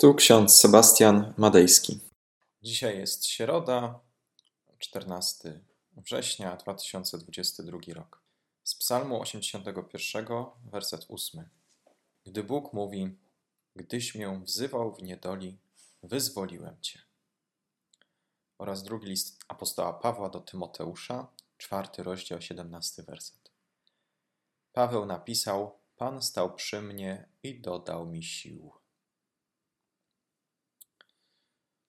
Tu ksiądz Sebastian Madejski. Dzisiaj jest środa, 14 września 2022 rok. Z Psalmu 81, werset 8. Gdy Bóg mówi: Gdyś mię wzywał w niedoli, wyzwoliłem cię. Oraz drugi list apostoła Pawła do Tymoteusza, czwarty rozdział, 17 werset. Paweł napisał: Pan stał przy mnie i dodał mi sił.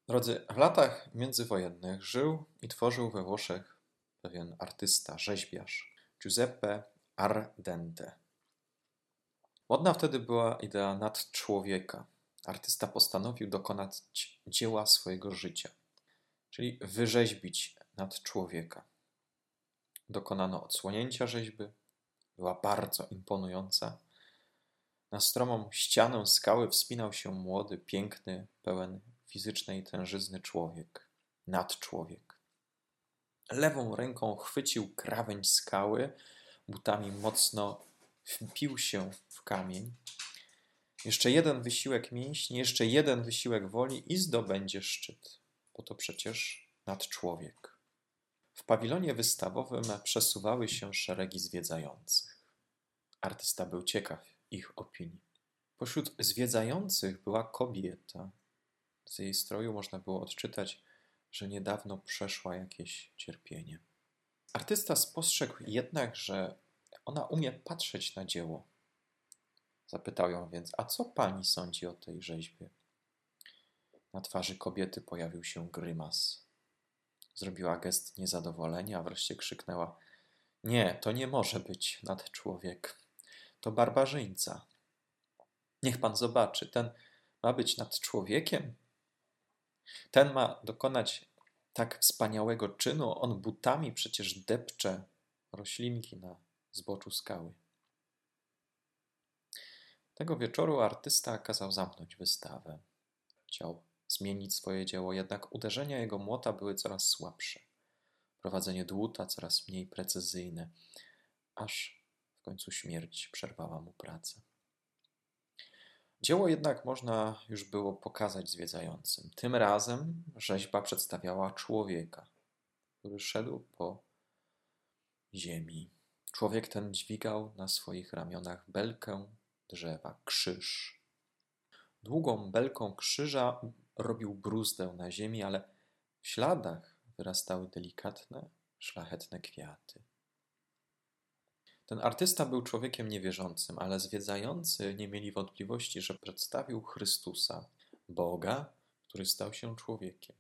Drodzy, w latach międzywojennych żył i tworzył we Włoszech pewien artysta, rzeźbiarz, Giuseppe Ardente. Modna wtedy była idea nadczłowieka. Artysta postanowił dokonać dzieła swojego życia, czyli wyrzeźbić nadczłowieka. Dokonano odsłonięcia rzeźby, była bardzo imponująca. Na stromą ścianę skały wspinał się młody, piękny, pełen fizycznej tężyzny człowiek, nadczłowiek. Lewą ręką chwycił krawędź skały, butami mocno wpił się w kamień. Jeszcze jeden wysiłek mięśni, jeszcze jeden wysiłek woli i zdobędzie szczyt, bo to przecież nadczłowiek. W pawilonie wystawowym przesuwały się szeregi zwiedzających. Artysta był ciekaw ich opinii. Pośród zwiedzających była kobieta, z jej stroju można było odczytać, że niedawno przeszła jakieś cierpienie. Artysta spostrzegł jednak, że ona umie patrzeć na dzieło. Zapytał ją więc, a co pani sądzi o tej rzeźbie? Na twarzy kobiety pojawił się grymas. Zrobiła gest niezadowolenia, a wreszcie krzyknęła: Nie, to nie może być nad człowiek. To barbarzyńca. Niech pan zobaczy, ten ma być nad człowiekiem, ten ma dokonać tak wspaniałego czynu, on butami przecież depcze roślinki na zboczu skały. Tego wieczoru artysta kazał zamknąć wystawę. Chciał zmienić swoje dzieło, jednak uderzenia jego młota były coraz słabsze. Prowadzenie dłuta coraz mniej precyzyjne, aż w końcu śmierć przerwała mu pracę. Dzieło jednak można już było pokazać zwiedzającym. Tym razem rzeźba przedstawiała człowieka, który szedł po ziemi. Człowiek ten dźwigał na swoich ramionach belkę drzewa, krzyż. Długą belką krzyża robił bruzdę na ziemi, ale w śladach wyrastały delikatne, szlachetne kwiaty. Ten artysta był człowiekiem niewierzącym, ale zwiedzający nie mieli wątpliwości, że przedstawił Chrystusa, Boga, który stał się człowiekiem.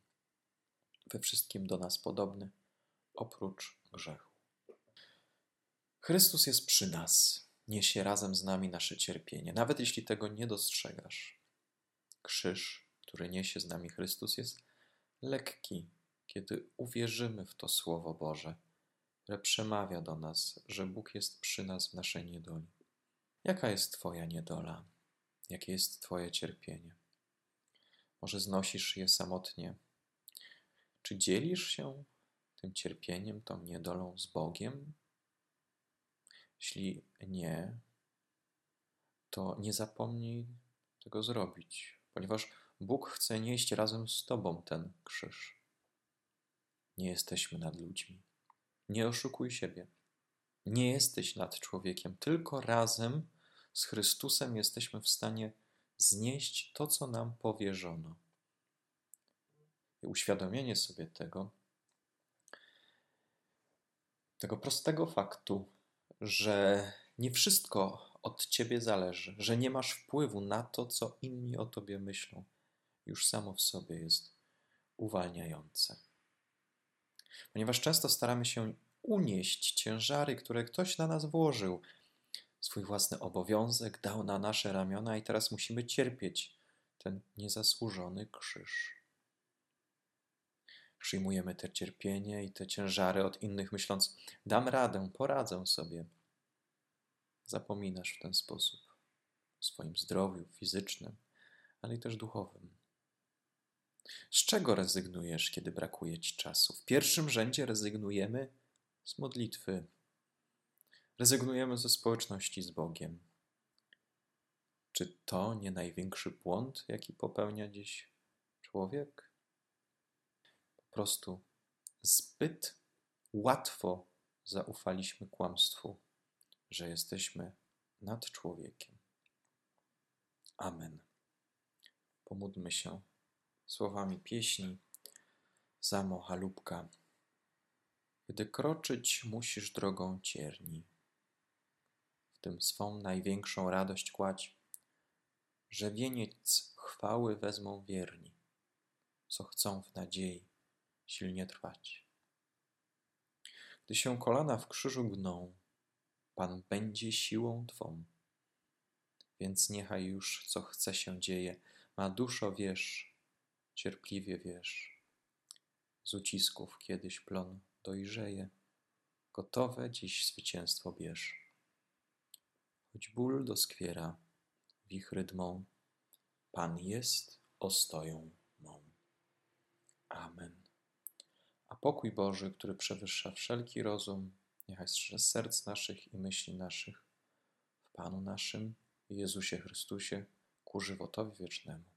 We wszystkim do nas podobny, oprócz grzechu. Chrystus jest przy nas, niesie razem z nami nasze cierpienie, nawet jeśli tego nie dostrzegasz. Krzyż, który niesie z nami Chrystus, jest lekki, kiedy uwierzymy w to Słowo Boże które przemawia do nas, że Bóg jest przy nas w naszej niedoli. Jaka jest Twoja niedola? Jakie jest Twoje cierpienie? Może znosisz je samotnie? Czy dzielisz się tym cierpieniem, tą niedolą z Bogiem? Jeśli nie, to nie zapomnij tego zrobić, ponieważ Bóg chce nieść razem z Tobą ten krzyż. Nie jesteśmy nad ludźmi. Nie oszukuj siebie. Nie jesteś nad człowiekiem, tylko razem z Chrystusem jesteśmy w stanie znieść to, co nam powierzono. I uświadomienie sobie tego, tego prostego faktu, że nie wszystko od ciebie zależy, że nie masz wpływu na to, co inni o tobie myślą, już samo w sobie jest uwalniające ponieważ często staramy się unieść ciężary, które ktoś na nas włożył. Swój własny obowiązek dał na nasze ramiona i teraz musimy cierpieć ten niezasłużony krzyż. Przyjmujemy te cierpienie i te ciężary od innych, myśląc: dam radę, poradzę sobie. Zapominasz w ten sposób o swoim zdrowiu fizycznym, ale i też duchowym. Z czego rezygnujesz, kiedy brakuje ci czasu? W pierwszym rzędzie rezygnujemy z modlitwy. Rezygnujemy ze społeczności z Bogiem. Czy to nie największy błąd, jaki popełnia dziś człowiek? Po prostu zbyt łatwo zaufaliśmy kłamstwu, że jesteśmy nad człowiekiem. Amen. Pomódlmy się słowami pieśni Zamo Halubka. Gdy kroczyć musisz drogą cierni, w tym swą największą radość kładź, że wieniec chwały wezmą wierni, co chcą w nadziei silnie trwać. Gdy się kolana w krzyżu gną, Pan będzie siłą Twą. Więc niechaj już, co chce się dzieje, ma duszo wierz, cierpliwie wierz. Z ucisków kiedyś plon dojrzeje, gotowe dziś zwycięstwo bierz. Choć ból doskwiera, wichry dmą, Pan jest ostoją mą. Amen. A pokój Boży, który przewyższa wszelki rozum, niechaj strzeże serc naszych i myśli naszych w Panu naszym, Jezusie Chrystusie, ku żywotowi wiecznemu.